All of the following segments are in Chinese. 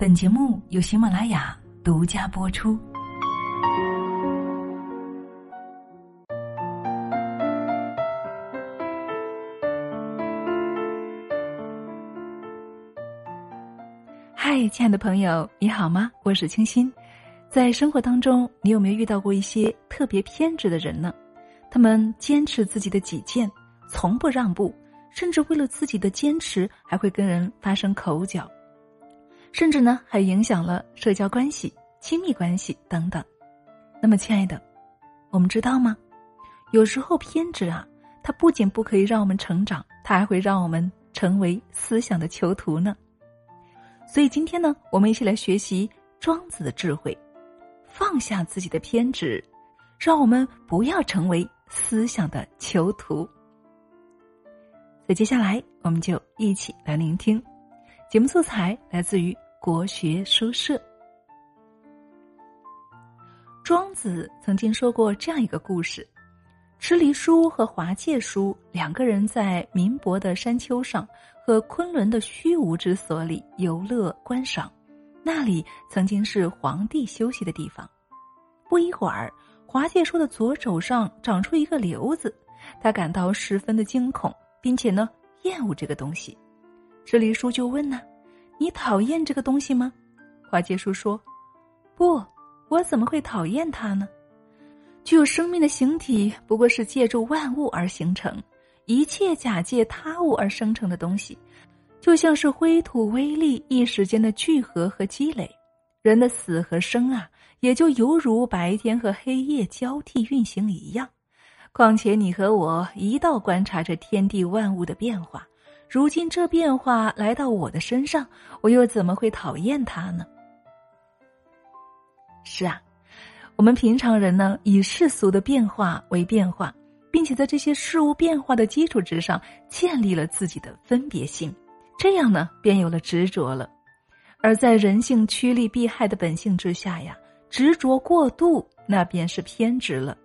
本节目由喜马拉雅独家播出。嗨，亲爱的朋友，你好吗？我是清新。在生活当中，你有没有遇到过一些特别偏执的人呢？他们坚持自己的己见，从不让步。甚至为了自己的坚持，还会跟人发生口角，甚至呢还影响了社交关系、亲密关系等等。那么，亲爱的，我们知道吗？有时候偏执啊，它不仅不可以让我们成长，它还会让我们成为思想的囚徒呢。所以今天呢，我们一起来学习庄子的智慧，放下自己的偏执，让我们不要成为思想的囚徒。那接下来，我们就一起来聆听节目素材，来自于国学书社。庄子曾经说过这样一个故事：池离叔和华介叔两个人在民博的山丘上和昆仑的虚无之所里游乐观赏，那里曾经是皇帝休息的地方。不一会儿，华介叔的左手上长出一个瘤子，他感到十分的惊恐。并且呢，厌恶这个东西，这离叔就问呢：“你讨厌这个东西吗？”华杰叔说：“不，我怎么会讨厌它呢？具有生命的形体不过是借助万物而形成，一切假借他物而生成的东西，就像是灰土微粒一时间的聚合和积累。人的死和生啊，也就犹如白天和黑夜交替运行一样。”况且你和我一道观察着天地万物的变化，如今这变化来到我的身上，我又怎么会讨厌它呢？是啊，我们平常人呢，以世俗的变化为变化，并且在这些事物变化的基础之上建立了自己的分别心，这样呢，便有了执着了。而在人性趋利避害的本性之下呀，执着过度，那便是偏执了。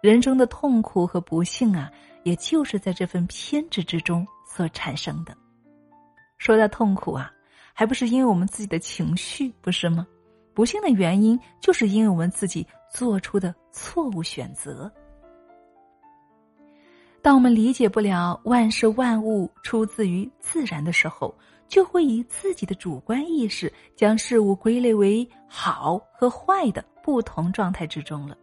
人生的痛苦和不幸啊，也就是在这份偏执之中所产生的。说到痛苦啊，还不是因为我们自己的情绪，不是吗？不幸的原因就是因为我们自己做出的错误选择。当我们理解不了万事万物出自于自然的时候，就会以自己的主观意识将事物归类为好和坏的不同状态之中了。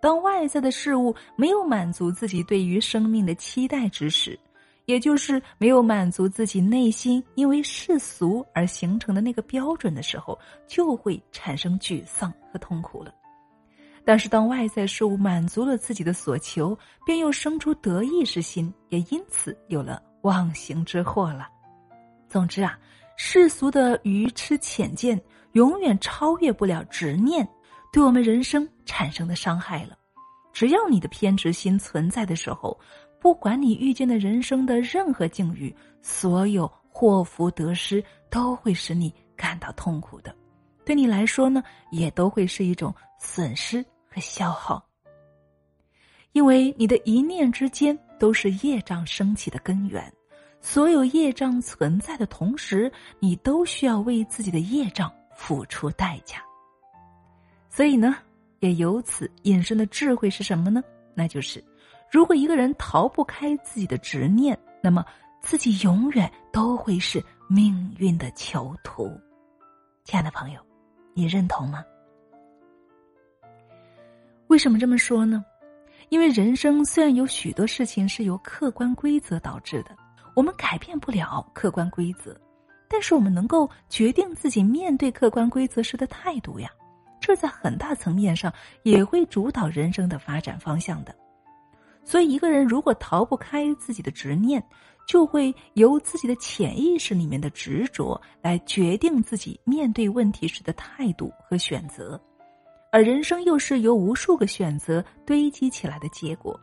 当外在的事物没有满足自己对于生命的期待之时，也就是没有满足自己内心因为世俗而形成的那个标准的时候，就会产生沮丧和痛苦了。但是，当外在事物满足了自己的所求，便又生出得意之心，也因此有了忘形之祸了。总之啊，世俗的愚痴浅见永远超越不了执念。对我们人生产生的伤害了。只要你的偏执心存在的时候，不管你遇见的人生的任何境遇，所有祸福得失都会使你感到痛苦的。对你来说呢，也都会是一种损失和消耗。因为你的一念之间都是业障升起的根源，所有业障存在的同时，你都需要为自己的业障付出代价。所以呢，也由此引申的智慧是什么呢？那就是，如果一个人逃不开自己的执念，那么自己永远都会是命运的囚徒。亲爱的朋友，你认同吗？为什么这么说呢？因为人生虽然有许多事情是由客观规则导致的，我们改变不了客观规则，但是我们能够决定自己面对客观规则时的态度呀。这在很大层面上也会主导人生的发展方向的，所以一个人如果逃不开自己的执念，就会由自己的潜意识里面的执着来决定自己面对问题时的态度和选择，而人生又是由无数个选择堆积起来的结果，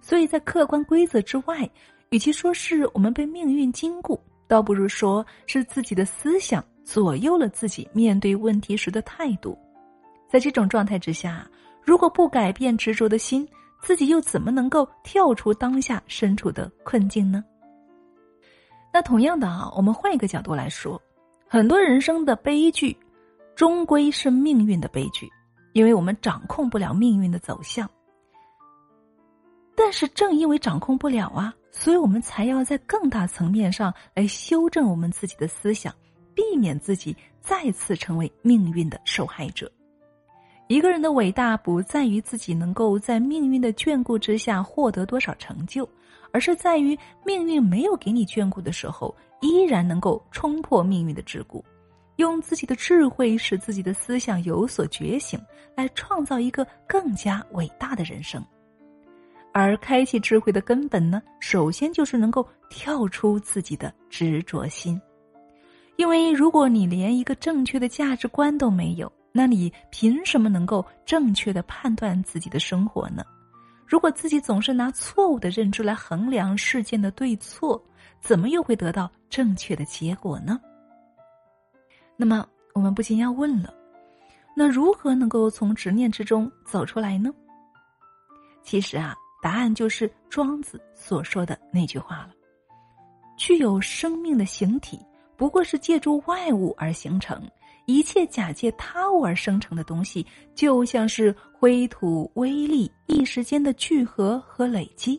所以在客观规则之外，与其说是我们被命运禁锢，倒不如说是自己的思想左右了自己面对问题时的态度。在这种状态之下，如果不改变执着的心，自己又怎么能够跳出当下身处的困境呢？那同样的啊，我们换一个角度来说，很多人生的悲剧终归是命运的悲剧，因为我们掌控不了命运的走向。但是正因为掌控不了啊，所以我们才要在更大层面上来修正我们自己的思想，避免自己再次成为命运的受害者。一个人的伟大不在于自己能够在命运的眷顾之下获得多少成就，而是在于命运没有给你眷顾的时候，依然能够冲破命运的桎梏，用自己的智慧使自己的思想有所觉醒，来创造一个更加伟大的人生。而开启智慧的根本呢，首先就是能够跳出自己的执着心，因为如果你连一个正确的价值观都没有。那你凭什么能够正确的判断自己的生活呢？如果自己总是拿错误的认知来衡量事件的对错，怎么又会得到正确的结果呢？那么我们不禁要问了：那如何能够从执念之中走出来呢？其实啊，答案就是庄子所说的那句话了：具有生命的形体，不过是借助外物而形成。一切假借他物而生成的东西，就像是灰土微粒一时间的聚合和累积；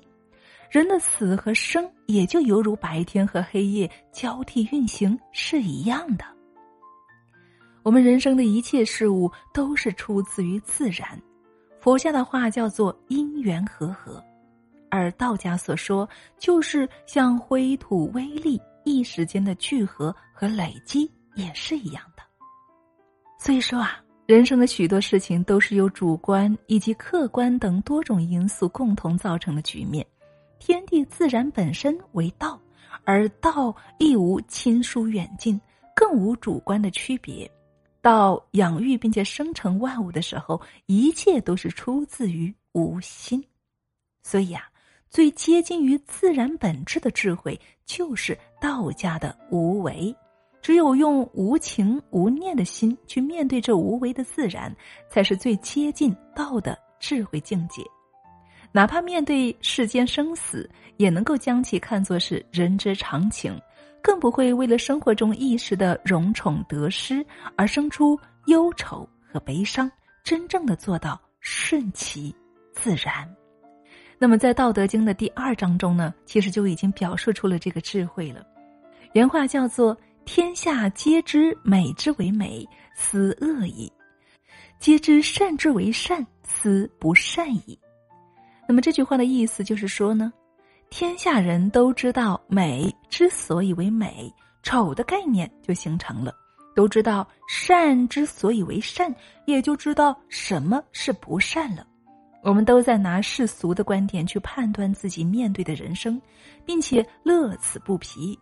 人的死和生，也就犹如白天和黑夜交替运行是一样的。我们人生的一切事物都是出自于自然，佛家的话叫做因缘和合，而道家所说就是像灰土微粒一时间的聚合和累积也是一样的。所以说啊，人生的许多事情都是由主观以及客观等多种因素共同造成的局面。天地自然本身为道，而道亦无亲疏远近，更无主观的区别。道养育并且生成万物的时候，一切都是出自于无心。所以啊，最接近于自然本质的智慧，就是道家的无为。只有用无情无念的心去面对这无为的自然，才是最接近道的智慧境界。哪怕面对世间生死，也能够将其看作是人之常情，更不会为了生活中一时的荣宠得失而生出忧愁和悲伤。真正的做到顺其自然。那么，在《道德经》的第二章中呢，其实就已经表述出了这个智慧了。原话叫做。天下皆知美之为美，斯恶已；皆知善之为善，斯不善已。那么这句话的意思就是说呢，天下人都知道美之所以为美，丑的概念就形成了；都知道善之所以为善，也就知道什么是不善了。我们都在拿世俗的观点去判断自己面对的人生，并且乐此不疲。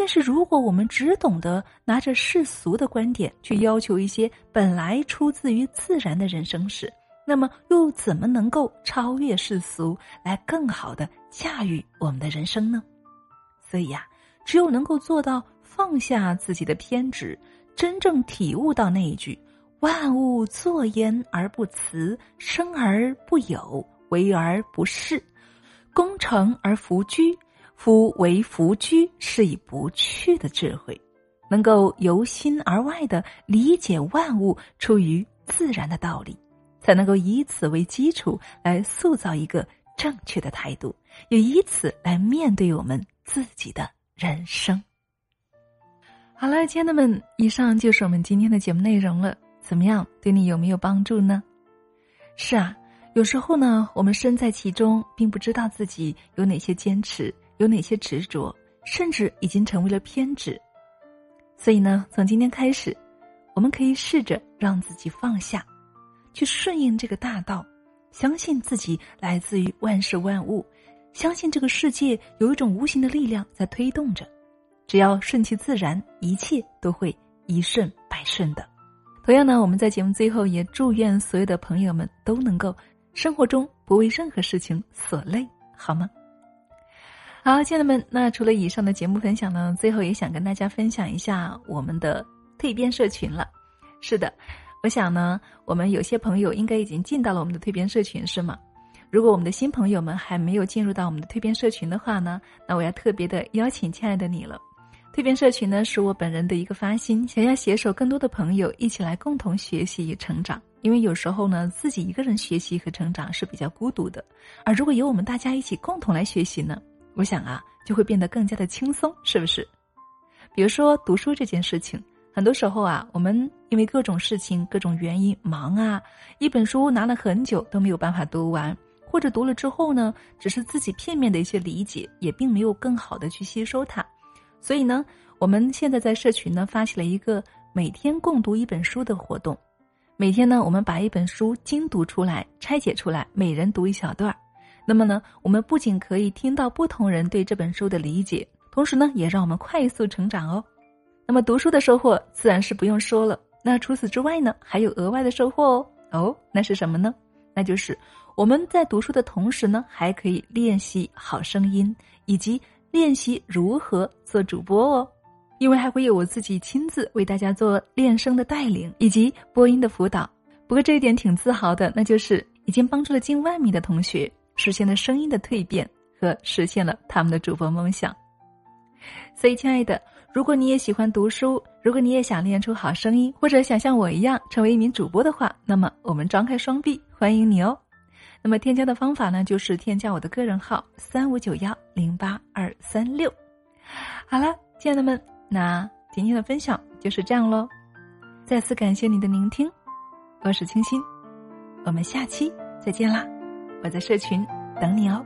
但是，如果我们只懂得拿着世俗的观点去要求一些本来出自于自然的人生时，那么又怎么能够超越世俗，来更好的驾驭我们的人生呢？所以呀，只有能够做到放下自己的偏执，真正体悟到那一句“万物作焉而不辞，生而不有，为而不恃，功成而弗居”。夫为弗居，是以不去的智慧，能够由心而外的理解万物出于自然的道理，才能够以此为基础来塑造一个正确的态度，也以此来面对我们自己的人生。好了，亲爱的们，以上就是我们今天的节目内容了。怎么样，对你有没有帮助呢？是啊，有时候呢，我们身在其中，并不知道自己有哪些坚持。有哪些执着，甚至已经成为了偏执。所以呢，从今天开始，我们可以试着让自己放下，去顺应这个大道，相信自己来自于万事万物，相信这个世界有一种无形的力量在推动着。只要顺其自然，一切都会一顺百顺的。同样呢，我们在节目最后也祝愿所有的朋友们都能够生活中不为任何事情所累，好吗？好，亲爱的们，那除了以上的节目分享呢，最后也想跟大家分享一下我们的蜕变社群了。是的，我想呢，我们有些朋友应该已经进到了我们的蜕变社群，是吗？如果我们的新朋友们还没有进入到我们的蜕变社群的话呢，那我要特别的邀请亲爱的你了。蜕变社群呢，是我本人的一个发心，想要携手更多的朋友一起来共同学习与成长。因为有时候呢，自己一个人学习和成长是比较孤独的，而如果有我们大家一起共同来学习呢，我想啊，就会变得更加的轻松，是不是？比如说读书这件事情，很多时候啊，我们因为各种事情、各种原因忙啊，一本书拿了很久都没有办法读完，或者读了之后呢，只是自己片面的一些理解，也并没有更好的去吸收它。所以呢，我们现在在社群呢发起了一个每天共读一本书的活动。每天呢，我们把一本书精读出来，拆解出来，每人读一小段儿。那么呢，我们不仅可以听到不同人对这本书的理解，同时呢，也让我们快速成长哦。那么读书的收获自然是不用说了。那除此之外呢，还有额外的收获哦。哦，那是什么呢？那就是我们在读书的同时呢，还可以练习好声音，以及练习如何做主播哦。因为还会有我自己亲自为大家做练声的带领以及播音的辅导，不过这一点挺自豪的，那就是已经帮助了近万名的同学实现了声音的蜕变和实现了他们的主播梦想。所以，亲爱的，如果你也喜欢读书，如果你也想练出好声音，或者想像我一样成为一名主播的话，那么我们张开双臂欢迎你哦。那么添加的方法呢，就是添加我的个人号三五九幺零八二三六。好了，亲爱的们。那今天的分享就是这样喽，再次感谢你的聆听，我是清新，我们下期再见啦，我在社群等你哦。